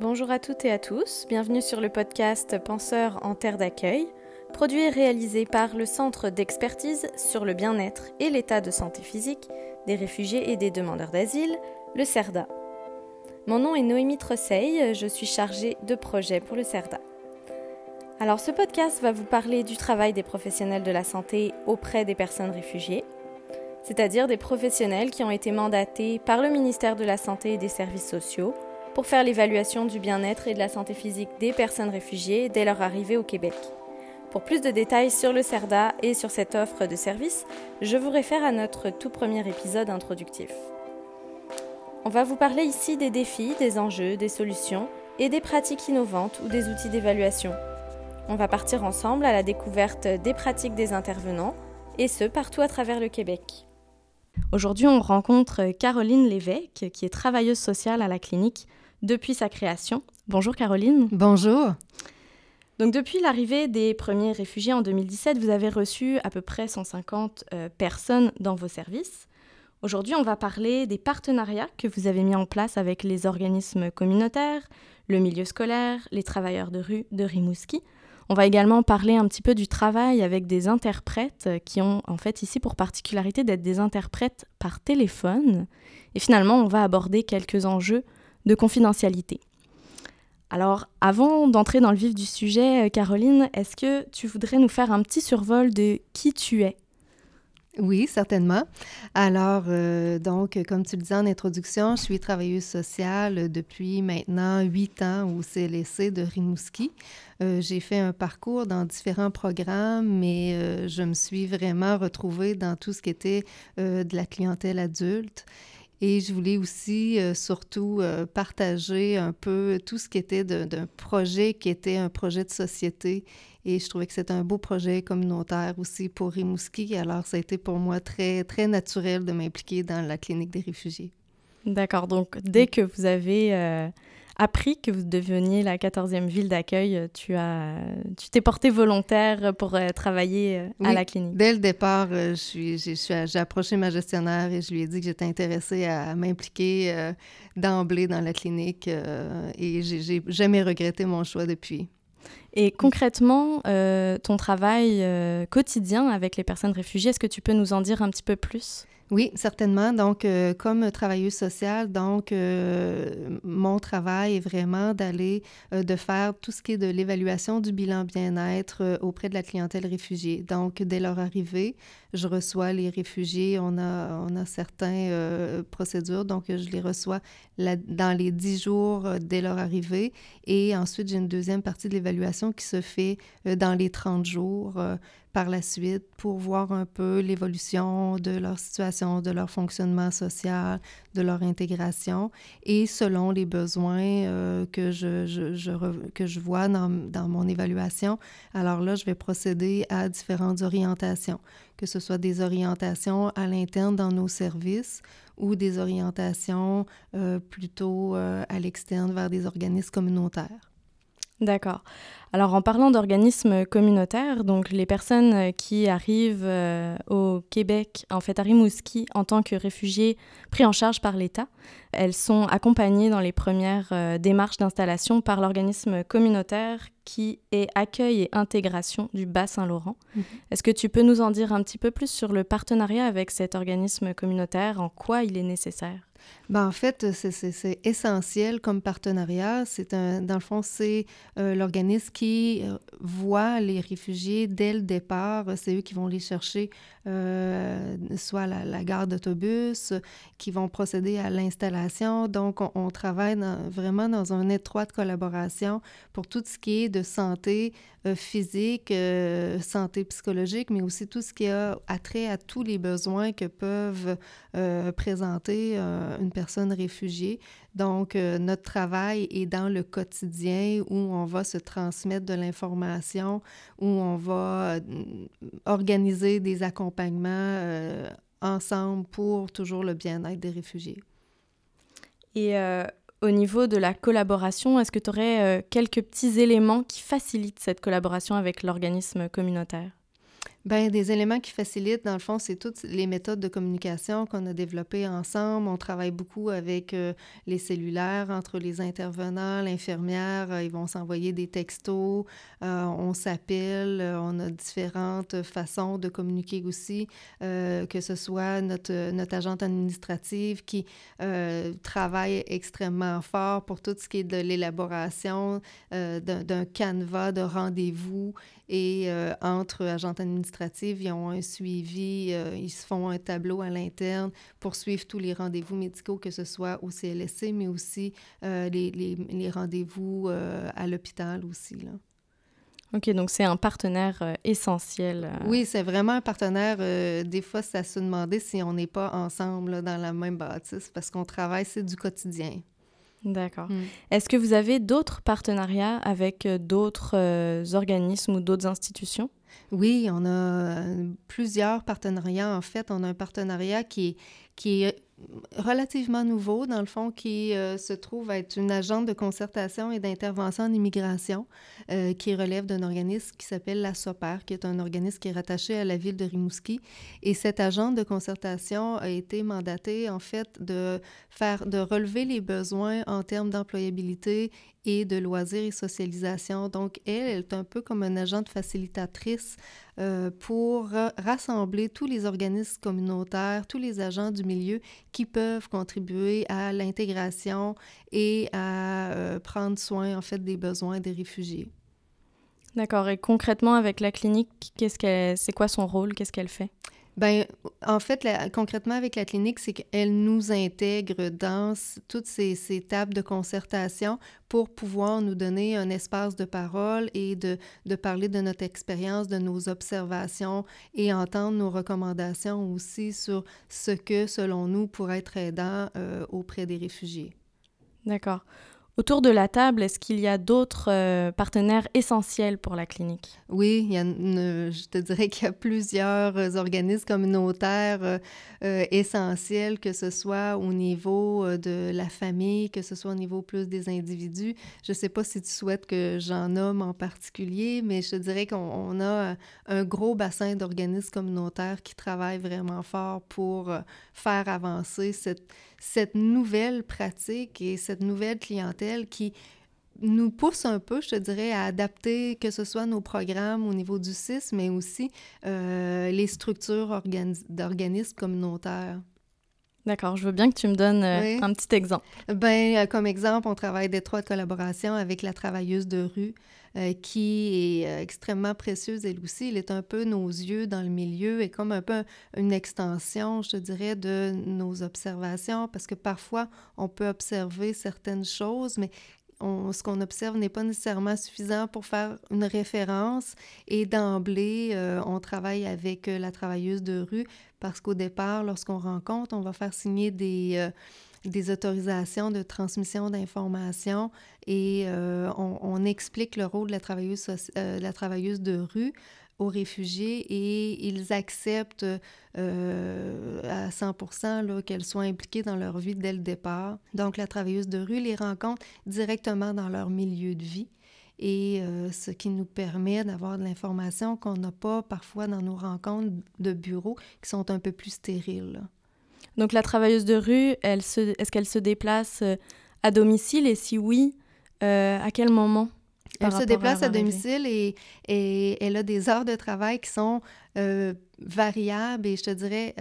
Bonjour à toutes et à tous, bienvenue sur le podcast Penseurs en terre d'accueil, produit et réalisé par le Centre d'expertise sur le bien-être et l'état de santé physique des réfugiés et des demandeurs d'asile, le CERDA. Mon nom est Noémie Trosseil, je suis chargée de projet pour le CERDA. Alors ce podcast va vous parler du travail des professionnels de la santé auprès des personnes réfugiées, c'est-à-dire des professionnels qui ont été mandatés par le ministère de la Santé et des Services sociaux pour faire l'évaluation du bien-être et de la santé physique des personnes réfugiées dès leur arrivée au Québec. Pour plus de détails sur le CERDA et sur cette offre de service, je vous réfère à notre tout premier épisode introductif. On va vous parler ici des défis, des enjeux, des solutions et des pratiques innovantes ou des outils d'évaluation on va partir ensemble à la découverte des pratiques des intervenants, et ce, partout à travers le Québec. Aujourd'hui, on rencontre Caroline Lévesque, qui est travailleuse sociale à la clinique depuis sa création. Bonjour Caroline. Bonjour. Donc depuis l'arrivée des premiers réfugiés en 2017, vous avez reçu à peu près 150 euh, personnes dans vos services. Aujourd'hui, on va parler des partenariats que vous avez mis en place avec les organismes communautaires, le milieu scolaire, les travailleurs de rue de Rimouski, on va également parler un petit peu du travail avec des interprètes qui ont en fait ici pour particularité d'être des interprètes par téléphone. Et finalement, on va aborder quelques enjeux de confidentialité. Alors, avant d'entrer dans le vif du sujet, Caroline, est-ce que tu voudrais nous faire un petit survol de qui tu es? Oui, certainement. Alors, euh, donc, comme tu le disais en introduction, je suis travailleuse sociale depuis maintenant huit ans au CLSC de Rimouski. Euh, j'ai fait un parcours dans différents programmes, mais euh, je me suis vraiment retrouvée dans tout ce qui était de la clientèle adulte. Et je voulais aussi surtout partager un peu tout ce qui était d'un projet qui était un projet de société et je trouvais que c'était un beau projet communautaire aussi pour Rimouski. Alors, ça a été pour moi très, très naturel de m'impliquer dans la clinique des réfugiés. D'accord. Donc, dès que vous avez euh, appris que vous deveniez la 14e ville d'accueil, tu as, tu t'es porté volontaire pour euh, travailler euh, à la clinique. Dès le départ, je suis, j'ai, approché ma gestionnaire et je lui ai dit que j'étais intéressée à, m'impliquer d'emblée dans la clinique et j'ai, j'ai jamais regretté mon choix depuis. Et concrètement, euh, ton travail euh, quotidien avec les personnes réfugiées, est-ce que tu peux nous en dire un petit peu plus? Oui, certainement. Donc, euh, comme travailleuse sociale, donc, mon travail est vraiment d'aller, de faire tout ce qui est de l'évaluation du bilan bien-être auprès de la clientèle réfugiée. Donc, dès leur arrivée, je reçois les réfugiés. On a, on a certaines procédures. Donc, je les reçois dans les dix jours dès leur arrivée. Et ensuite, j'ai une deuxième partie de l'évaluation qui se fait dans les 30 jours par la suite pour voir un peu l'évolution de leur situation, de leur fonctionnement social, de leur intégration et selon les besoins euh, que, je, que je vois dans, dans, mon évaluation, alors là, je vais procéder à différentes orientations, que ce soit des orientations à l'interne dans nos services ou des orientations euh, plutôt euh, à l'externe vers des organismes communautaires. D'accord. Alors en parlant d'organismes communautaires, donc les personnes euh, qui arrivent euh, au Québec, en fait à Rimouski, en tant que réfugiés pris en charge par l'État, elles sont accompagnées dans les premières euh, démarches d'installation par l'organisme communautaire qui est Accueil et Intégration du Bas-Saint-Laurent. Mhm. Est-ce que tu peux nous en dire un petit peu plus sur le partenariat avec cet organisme communautaire, en quoi il est nécessaire? Ben, en fait, c'est essentiel comme partenariat. C'est dans le fond, c'est l'organisme qui euh, voient les réfugiés dès le départ. C'est eux qui vont les chercher, euh, soit la, gare d'autobus, qui vont procéder à l'installation. Donc, on, travaille vraiment dans une étroite collaboration pour tout ce qui est de santé euh, physique, santé psychologique, mais aussi tout ce qui a trait à tous les besoins que peuvent présenter une personne réfugiée. Donc, euh, notre travail est dans le quotidien où on va se transmettre de l'information, où on va euh, organiser des accompagnements euh, ensemble pour toujours le bien-être des réfugiés. Et au niveau de la collaboration, est-ce que tu aurais quelques petits éléments qui facilitent cette collaboration avec l'organisme communautaire? Bien, des éléments qui facilitent, dans le fond, c'est toutes les méthodes de communication qu'on a développées ensemble. On travaille beaucoup avec euh, les cellulaires, entre les intervenants, l'infirmière. Euh, ils vont s'envoyer des textos, euh, on s'appelle, on a différentes façons de communiquer aussi, que ce soit notre, notre agente administrative qui travaille extrêmement fort pour tout ce qui est de l'élaboration d'un canevas de rendez-vous et entre agentes administratives, ils ont un suivi, euh, ils se font un tableau à l'interne pour suivre tous les rendez-vous médicaux, que ce soit au CLSC, mais aussi euh, les, les, les rendez-vous à l'hôpital aussi. Là. OK, donc c'est un partenaire essentiel. Oui, c'est vraiment un partenaire. des fois, ça se demander si on n'est pas ensemble dans la même bâtisse parce qu'on travaille, c'est du quotidien. D'accord. Mm. Est-ce que vous avez d'autres partenariats avec euh, d'autres euh, organismes ou d'autres institutions? Oui, on a euh, plusieurs partenariats. En fait, on a un partenariat qui, qui est relativement nouveau, dans le fond, qui euh, se trouve être une agente de concertation et d'intervention en immigration euh, qui relève d'un organisme qui s'appelle la SOPER, qui est un organisme qui est rattaché à la ville de Rimouski. Et cette agente de concertation a été mandatée, en fait, de faire, de relever les besoins en termes d'employabilité et de loisirs et socialisation. Donc, elle, elle est un peu comme une agente facilitatrice euh, pour rassembler tous les organismes communautaires, tous les agents du milieu qui peuvent contribuer à l'intégration et à euh, prendre soin, en fait, des besoins des réfugiés. D'accord. Et concrètement, avec la clinique, qu'est-ce qu'elle, c'est quoi son rôle? Qu'est-ce qu'elle fait? Ben, en fait, concrètement avec la clinique, c'est qu'elle nous intègre dans toutes ces, ces, tables de concertation pour pouvoir nous donner un espace de parole et de, de parler de notre expérience, de nos observations et entendre nos recommandations aussi sur ce que, selon nous, pourrait être aidant euh, auprès des réfugiés. D'accord. Autour de la table, est-ce qu'il y a d'autres euh, partenaires essentiels pour la clinique? Oui, il y a je te dirais qu'il y a plusieurs euh, organismes communautaires euh, essentiels, que ce soit au niveau de la famille, que ce soit au niveau plus des individus. Je ne sais pas si tu souhaites que j'en nomme en particulier, mais je te dirais qu'on a un gros bassin d'organismes communautaires qui travaillent vraiment fort pour faire avancer cette cette nouvelle pratique et cette nouvelle clientèle qui nous pousse un peu, je te dirais, à adapter que ce soit nos programmes au niveau du CIS, mais aussi euh, les structures d'organismes communautaires. D'accord, je veux bien que tu me donnes euh, un petit exemple. Ben, euh, comme exemple, on travaille d'étroite collaboration avec la travailleuse de rue euh, qui est extrêmement précieuse elle aussi. Elle est un peu nos yeux dans le milieu et comme un peu une extension, je dirais, de nos observations parce que parfois on peut observer certaines choses, mais ce qu'on observe n'est pas nécessairement suffisant pour faire une référence. Et d'emblée, on travaille avec la travailleuse de rue parce qu'au départ, lorsqu'on rencontre, on va faire signer des, euh, des autorisations de transmission d'informations et euh, on, explique le rôle de la travailleuse, euh, de rue aux réfugiés et ils acceptent à 100 qu'elles soient impliquées dans leur vie dès le départ. Donc la travailleuse de rue les rencontre directement dans leur milieu de vie et euh, ce qui nous permet d'avoir de l'information qu'on n'a pas parfois dans nos rencontres de bureau qui sont un peu plus stériles. Donc la travailleuse de rue, elle se, est-ce qu'elle se déplace euh, à domicile? Et si oui, euh, à quel moment? Elle se déplace à, domicile et, et, elle a des heures de travail qui sont variables et je te dirais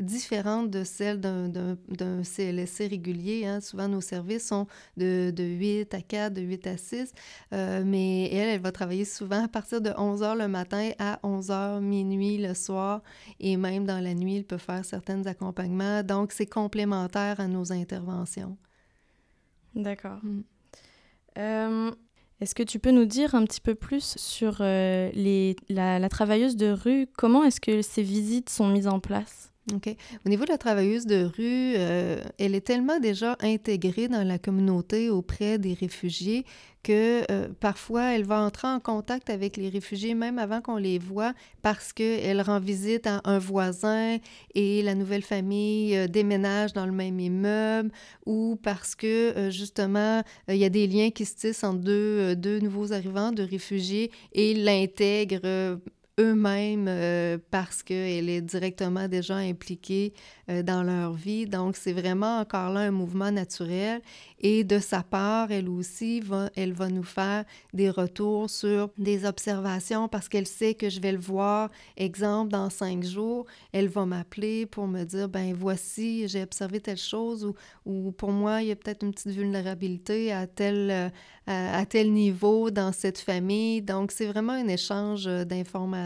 différente de celle d'un CLSC régulier. Hein. Souvent, nos services sont de, de, 8 à 4, de 8 à 6, euh, mais elle, elle va travailler souvent à partir de 11 heures le matin à 11 heures minuit le soir, et même dans la nuit, elle peut faire certains accompagnements. Donc, c'est complémentaire à nos interventions. D'accord. Mm. Euh, est-ce que tu peux nous dire un petit peu plus sur euh, les, la, la, travailleuse de rue? Comment est-ce que ces visites sont mises en place? OK. Au niveau de la travailleuse de rue, euh, elle est tellement déjà intégrée dans la communauté auprès des réfugiés que euh, parfois elle va entrer en contact avec les réfugiés même avant qu'on les voit parce qu'elle rend visite à un voisin et la nouvelle famille euh, déménage dans le même immeuble ou parce que justement il y a des liens qui se tissent entre deux, deux nouveaux arrivants de réfugiés et l'intègrent eux-mêmes euh, parce qu'elle est directement déjà impliquée euh, dans leur vie. Donc, c'est vraiment encore là un mouvement naturel. Et de sa part, elle aussi, va, elle va nous faire des retours sur des observations parce qu'elle sait que je vais le voir. Exemple, dans cinq jours, elle va m'appeler pour me dire, ben voici, j'ai observé telle chose ou, ou pour moi, il y a peut-être une petite vulnérabilité à tel, euh, à, tel niveau dans cette famille. Donc, c'est vraiment un échange euh,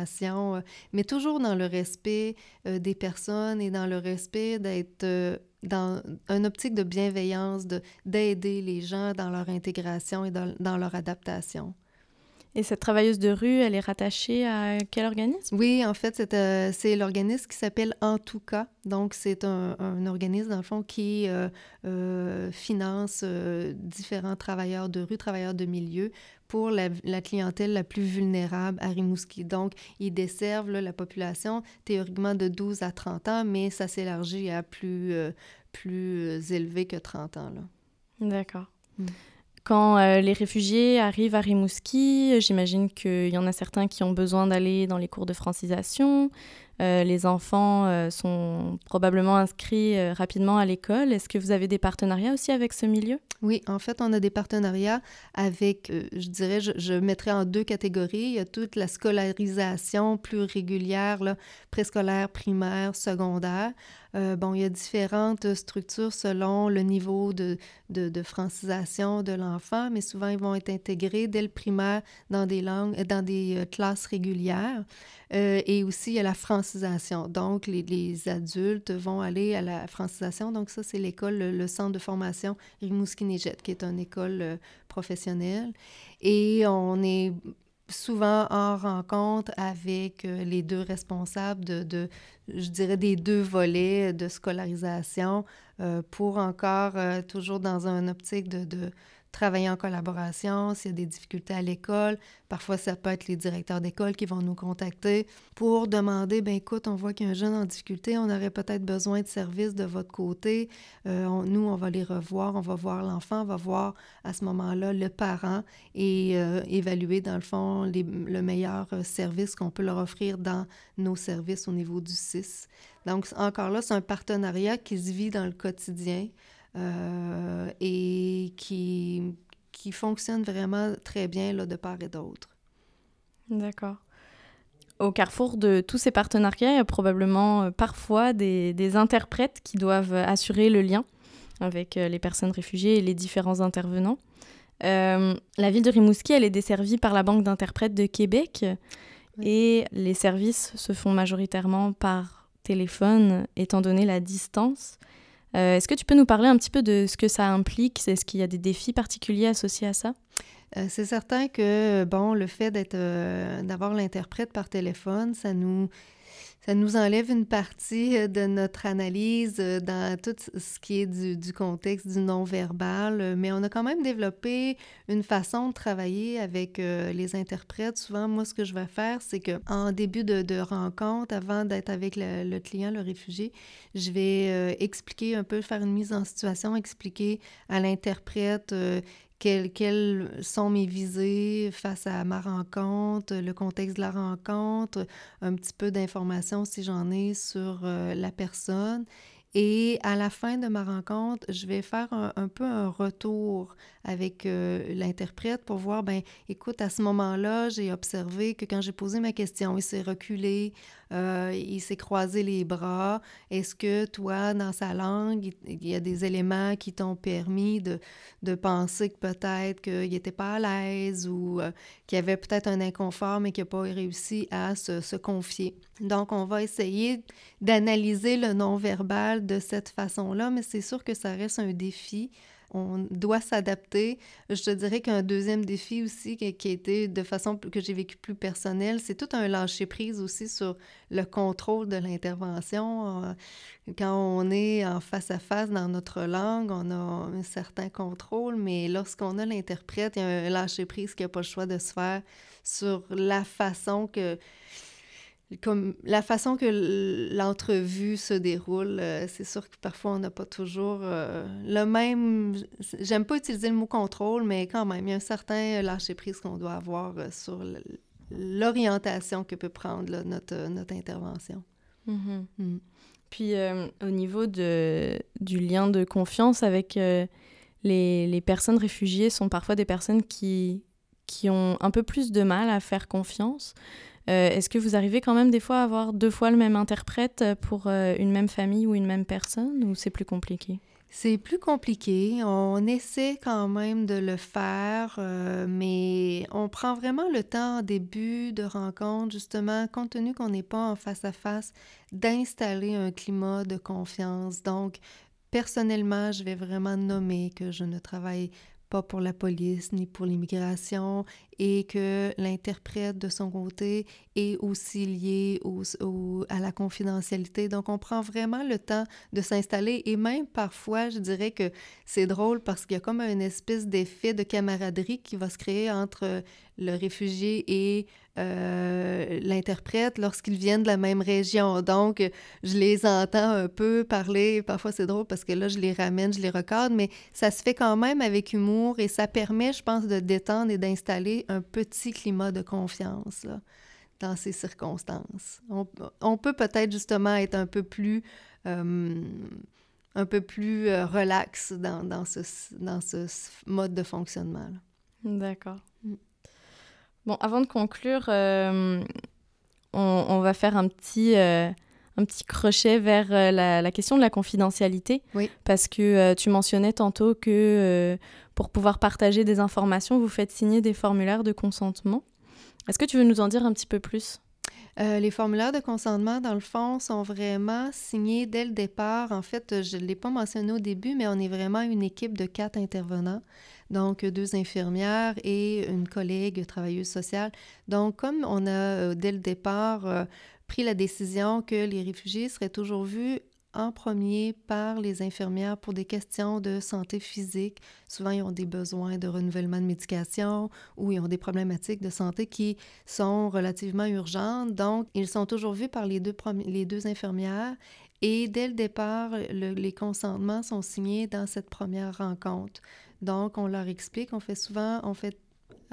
d'informations, mais toujours dans le respect des personnes et dans le respect d'être dans une optique de bienveillance, d'aider les gens dans leur intégration et dans, dans, leur adaptation. Et cette travailleuse de rue, elle est rattachée à quel organisme? Oui, en fait, c'est euh, l'organisme qui s'appelle En tout cas. Donc, c'est un, un, organisme, dans le fond, qui euh, euh, finance différents travailleurs de rue, travailleurs de milieu pour la, clientèle la plus vulnérable à Rimouski. Donc, ils desservent la population théoriquement de 12 à 30 ans, mais ça s'élargit à plus, euh, plus élevé que 30 ans. D'accord. Mm. Quand euh, les réfugiés arrivent à Rimouski, j'imagine qu'il y en a certains qui ont besoin d'aller dans les cours de francisation. Euh, les enfants euh, sont probablement inscrits rapidement à l'école. Est-ce que vous avez des partenariats aussi avec ce milieu? Oui, en fait, on a des partenariats avec, je dirais, je, mettrais en deux catégories. Il y a toute la scolarisation plus régulière, préscolaire, primaire, secondaire. Euh, bon, il y a différentes structures selon le niveau de, de, francisation de l'enfant, mais souvent ils vont être intégrés dès le primaire dans des langues, dans des euh, classes régulières. Euh, et aussi, il y a la francisation. Donc, les, les, adultes vont aller à la francisation. Donc, ça, c'est l'école, le, centre de formation rimouski qui est une école professionnelle. Et on est souvent en rencontre avec euh, les deux responsables de, je dirais, des deux volets de scolarisation euh, pour encore, euh, toujours dans un optique de travailler en collaboration, s'il y a des difficultés à l'école. Parfois, ça peut être les directeurs d'école qui vont nous contacter pour demander, ben écoute, on voit qu'il y a un jeune en difficulté, on aurait peut-être besoin de services de votre côté. Euh, nous, on va les revoir, on va voir l'enfant, on va voir à ce moment-là le parent et euh, évaluer, dans le fond, le meilleur euh, service qu'on peut leur offrir dans nos services au niveau du CIS. Donc, encore là, c'est un partenariat qui se vit dans le quotidien. Euh, et qui, qui fonctionne vraiment très bien là, de part et d'autre. D'accord. Au carrefour de tous ces partenariats, il y a probablement euh, parfois des, des, interprètes qui doivent assurer le lien avec euh, les personnes réfugiées et les différents intervenants. la ville de Rimouski, elle est desservie par la Banque d'interprètes de Québec et les services se font majoritairement par téléphone étant donné la distance. Euh, est-ce que tu peux nous parler un petit peu de ce que ça implique? Est-ce qu'il y a des défis particuliers associés à ça? Euh, c'est certain que, bon, le fait d'être, euh, d'avoir l'interprète par téléphone, ça nous, ça nous enlève une partie euh, de notre analyse euh, dans tout ce qui est du, contexte du non-verbal, euh, mais on a quand même développé une façon de travailler avec les interprètes. Souvent, moi, ce que je vais faire, c'est que en début de, rencontre, avant d'être avec le, client, le réfugié, je vais expliquer un peu, faire une mise en situation, expliquer à l'interprète quelles, sont mes visées face à ma rencontre, le contexte de la rencontre, un petit peu d'informations si j'en ai sur euh, la personne. Et à la fin de ma rencontre, je vais faire un, peu un retour avec euh, l'interprète pour voir, ben, écoute, à ce moment-là, j'ai observé que quand j'ai posé ma question, il s'est reculé, euh, il s'est croisé les bras. Est-ce que toi, dans sa langue, il y a des éléments qui t'ont permis de, de penser que peut-être qu'il n'était pas à l'aise ou euh, qu'il y avait peut-être un inconfort, mais qu'il n'a pas réussi à se, se confier? Donc, on va essayer d'analyser le non-verbal de cette façon-là, mais c'est sûr que ça reste un défi on doit s'adapter. Je te dirais qu'un deuxième défi aussi qui, a été de façon que j'ai vécu plus personnelle, c'est tout un lâcher-prise aussi sur le contrôle de l'intervention. Euh, quand on est en face à face dans notre langue, on a un certain contrôle, mais lorsqu'on a l'interprète, il y a un lâcher-prise qui n'a pas le choix de se faire sur la façon que comme la façon que l'entrevue se déroule, euh, c'est sûr que parfois on n'a pas toujours euh, le même. J'aime pas utiliser le mot contrôle, mais quand même, il y a un certain lâcher prise qu'on doit avoir euh, sur l'orientation que peut prendre notre, notre intervention. Mm-hmm. Mm. Puis au niveau de, du lien de confiance avec les, les personnes réfugiées sont parfois des personnes qui, qui ont un peu plus de mal à faire confiance. Euh, est-ce que vous arrivez quand même des fois à avoir deux fois le même interprète pour euh, une même famille ou une même personne ou c'est plus compliqué? C'est plus compliqué. On essaie quand même de le faire, euh, mais on prend vraiment le temps en début de rencontre, justement, compte tenu qu'on n'est pas en face à face, d'installer un climat de confiance. Donc, personnellement, je vais vraiment nommer que je ne travaille pas pour la police ni pour l'immigration et que l'interprète de son côté est aussi lié au, à la confidentialité. Donc, on prend vraiment le temps de s'installer et même parfois, je dirais que c'est drôle parce qu'il y a comme une espèce d'effet de camaraderie qui va se créer entre le réfugié et euh, l'interprète lorsqu'ils viennent de la même région. Donc, je les entends un peu parler. Parfois, c'est drôle parce que là, je les ramène, je les recadre, mais ça se fait quand même avec humour et ça permet, je pense, de détendre et d'installer un petit climat de confiance dans ces circonstances. On, peut peut-être justement être un peu plus, euh, un peu plus euh, relax dans, dans, ce, dans ce mode de fonctionnement. D'accord. Mm. Bon, avant de conclure, euh, on, va faire un petit, un petit crochet vers la, la, question de la confidentialité. Oui. Parce que tu mentionnais tantôt que pour pouvoir partager des informations, vous faites signer des formulaires de consentement. Est-ce que tu veux nous en dire un petit peu plus? Euh, les formulaires de consentement, dans le fond, sont vraiment signés dès le départ. En fait, je ne l'ai pas mentionné au début, mais on est vraiment une équipe de quatre intervenants. Donc, deux infirmières et une collègue travailleuse sociale. Donc, comme on a, euh, dès le départ, euh, pris la décision que les réfugiés seraient toujours vus en premier par les infirmières pour des questions de santé physique. Souvent, ils ont des besoins de renouvellement de médication ou ils ont des problématiques de santé qui sont relativement urgentes. Donc, ils sont toujours vus par les deux, les deux infirmières et dès le départ, les consentements sont signés dans cette première rencontre. Donc, on leur explique, on fait souvent, on fait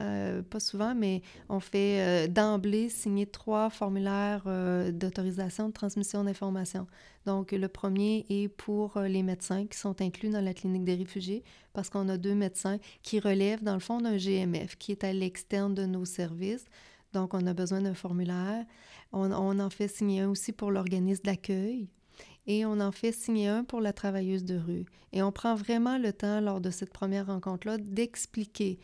euh, pas souvent, mais on fait euh, d'emblée signer trois formulaires euh, d'autorisation de transmission d'informations. Donc, le premier est pour les médecins qui sont inclus dans la clinique des réfugiés, parce qu'on a deux médecins qui relèvent, dans le fond, d'un GMF qui est à l'externe de nos services. Donc, on a besoin d'un formulaire. On, on en fait signer un aussi pour l'organisme d'accueil et on en fait signer un pour la travailleuse de rue. Et on prend vraiment le temps lors de cette première rencontre-là d'expliquer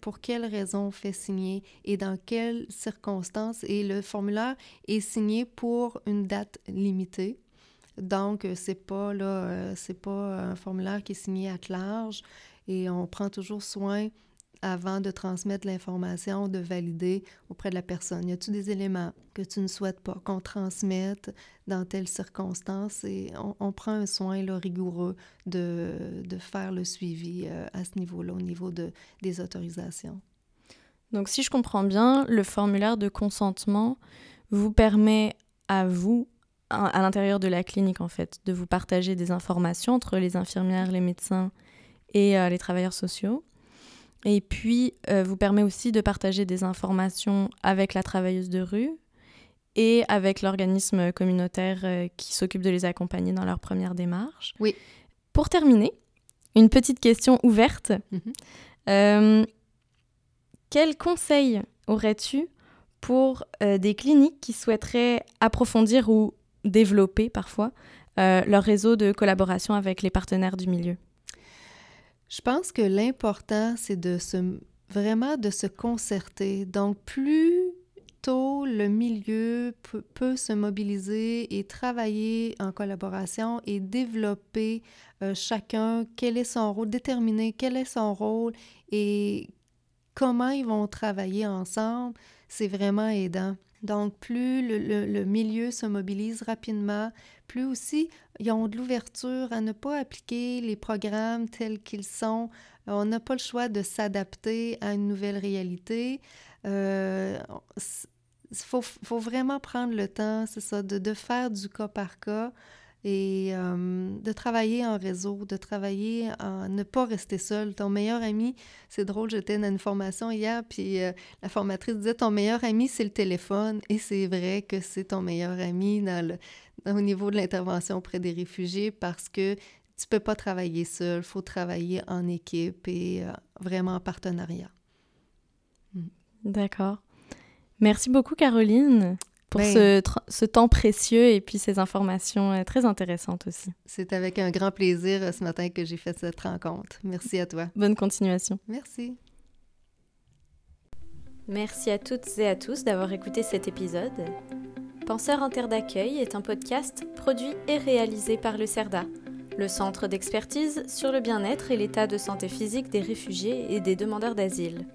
pour quelles raisons on fait signer et dans quelles circonstances. Et le formulaire est signé pour une date limitée. Donc, euh, c'est pas euh, pas un formulaire qui est signé à large et on prend toujours soin avant de transmettre l'information, de valider auprès de la personne? Y a-t-il des éléments que tu ne souhaites pas qu'on transmette dans telle circonstance? Et on, prend un soin rigoureux de, de, faire le suivi euh, à ce niveau-là, au niveau de, des autorisations. Donc, si je comprends bien, le formulaire de consentement vous permet à vous, à l'intérieur de la clinique, en fait, de vous partager des informations entre les infirmières, les médecins et euh, les travailleurs sociaux et puis, euh, vous permet aussi de partager des informations avec la travailleuse de rue et avec l'organisme communautaire euh, qui s'occupe de les accompagner dans leur première démarche. Oui. Pour terminer, une petite question ouverte. Euh, quel conseil aurais-tu pour des cliniques qui souhaiteraient approfondir ou développer parfois leur réseau de collaboration avec les partenaires du milieu? Je pense que l'important, c'est de se vraiment de se concerter. Donc, plus tôt le milieu peut, se mobiliser et travailler en collaboration et développer euh, chacun quel est son rôle, déterminer quel est son rôle et comment ils vont travailler ensemble, c'est vraiment aidant. Donc, plus le, milieu se mobilise rapidement, plus aussi ils ont de l'ouverture à ne pas appliquer les programmes tels qu'ils sont. On n'a pas le choix de s'adapter à une nouvelle réalité. Il euh, faut, vraiment prendre le temps, c'est ça, de, faire du cas par cas et euh, de travailler en réseau, de travailler ne pas rester seul. Ton meilleur ami, c'est drôle, j'étais dans une formation hier, puis euh, la formatrice disait ton meilleur ami, c'est le téléphone, et c'est vrai que c'est ton meilleur ami au niveau de l'intervention auprès des réfugiés parce que tu peux pas travailler seul, faut travailler en équipe et euh, vraiment en partenariat. D'accord. Merci beaucoup, Caroline pour ben, ce, temps précieux et puis ces informations euh, très intéressantes aussi. C'est avec un grand plaisir euh, ce matin que j'ai fait cette rencontre. Merci à toi. Bonne continuation. Merci. Merci à toutes et à tous d'avoir écouté cet épisode. Penseur en terre d'accueil est un podcast produit et réalisé par le CERDA, le Centre d'expertise sur le bien-être et l'état de santé physique des réfugiés et des demandeurs d'asile.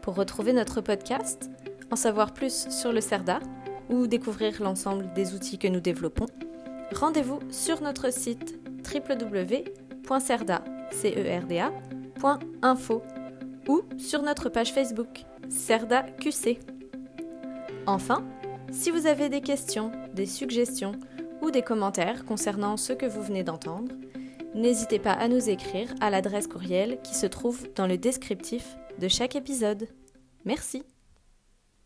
Pour retrouver notre podcast, en savoir plus sur le CERDA ou découvrir l'ensemble des outils que nous développons, rendez-vous sur notre site www.cerda.info ou sur notre page Facebook CERDA QC. Enfin, si vous avez des questions, des suggestions ou des commentaires concernant ce que vous venez d'entendre, n'hésitez pas à nous écrire à l'adresse courriel qui se trouve dans le descriptif de chaque épisode. Merci.